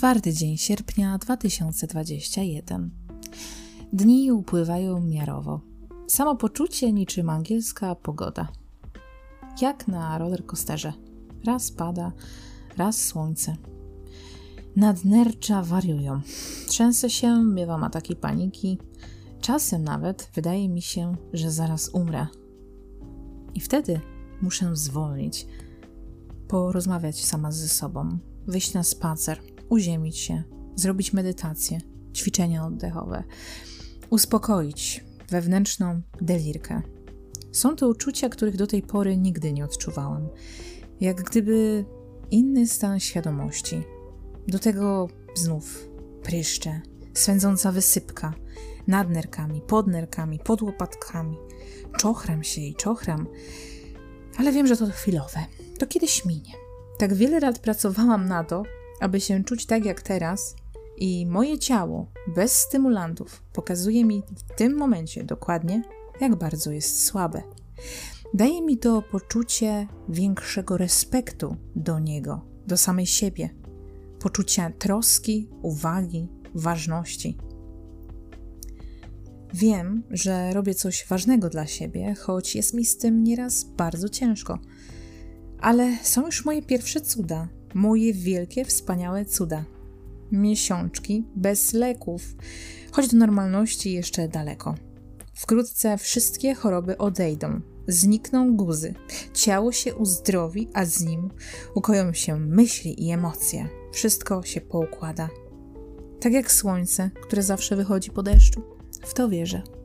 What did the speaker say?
Czwarty dzień sierpnia 2021. Dni upływają miarowo. Samopoczucie niczym angielska pogoda. Jak na rollercoasterze. Raz pada, raz słońce. Nadnercza wariują. Trzęsę się, miewam ataki paniki. Czasem nawet wydaje mi się, że zaraz umrę. I wtedy muszę zwolnić, porozmawiać sama ze sobą, wyjść na spacer, uziemić się, zrobić medytację, ćwiczenia oddechowe, uspokoić wewnętrzną delirkę. Są to uczucia, których do tej pory nigdy nie odczuwałam, jak gdyby inny stan świadomości. Do tego znów pryszcze, swędząca wysypka, nad nerkami, pod nerkami, pod łopatkami. Czochram się i czochram, ale wiem, że to chwilowe. To kiedyś minie. Tak wiele lat pracowałam na to, aby się czuć tak jak teraz, i moje ciało bez stymulantów pokazuje mi w tym momencie dokładnie, jak bardzo jest słabe. Daje mi to poczucie większego respektu do niego, do samej siebie, poczucia troski, uwagi, ważności. Wiem, że robię coś ważnego dla siebie, choć jest mi z tym nieraz bardzo ciężko. Ale są już moje pierwsze cuda, moje wielkie, wspaniałe cuda. Miesiączki bez leków, choć do normalności jeszcze daleko. Wkrótce wszystkie choroby odejdą, znikną guzy, ciało się uzdrowi, a z nim ukoją się myśli i emocje. Wszystko się poukłada. Tak jak słońce, które zawsze wychodzi po deszczu. W to wierzę.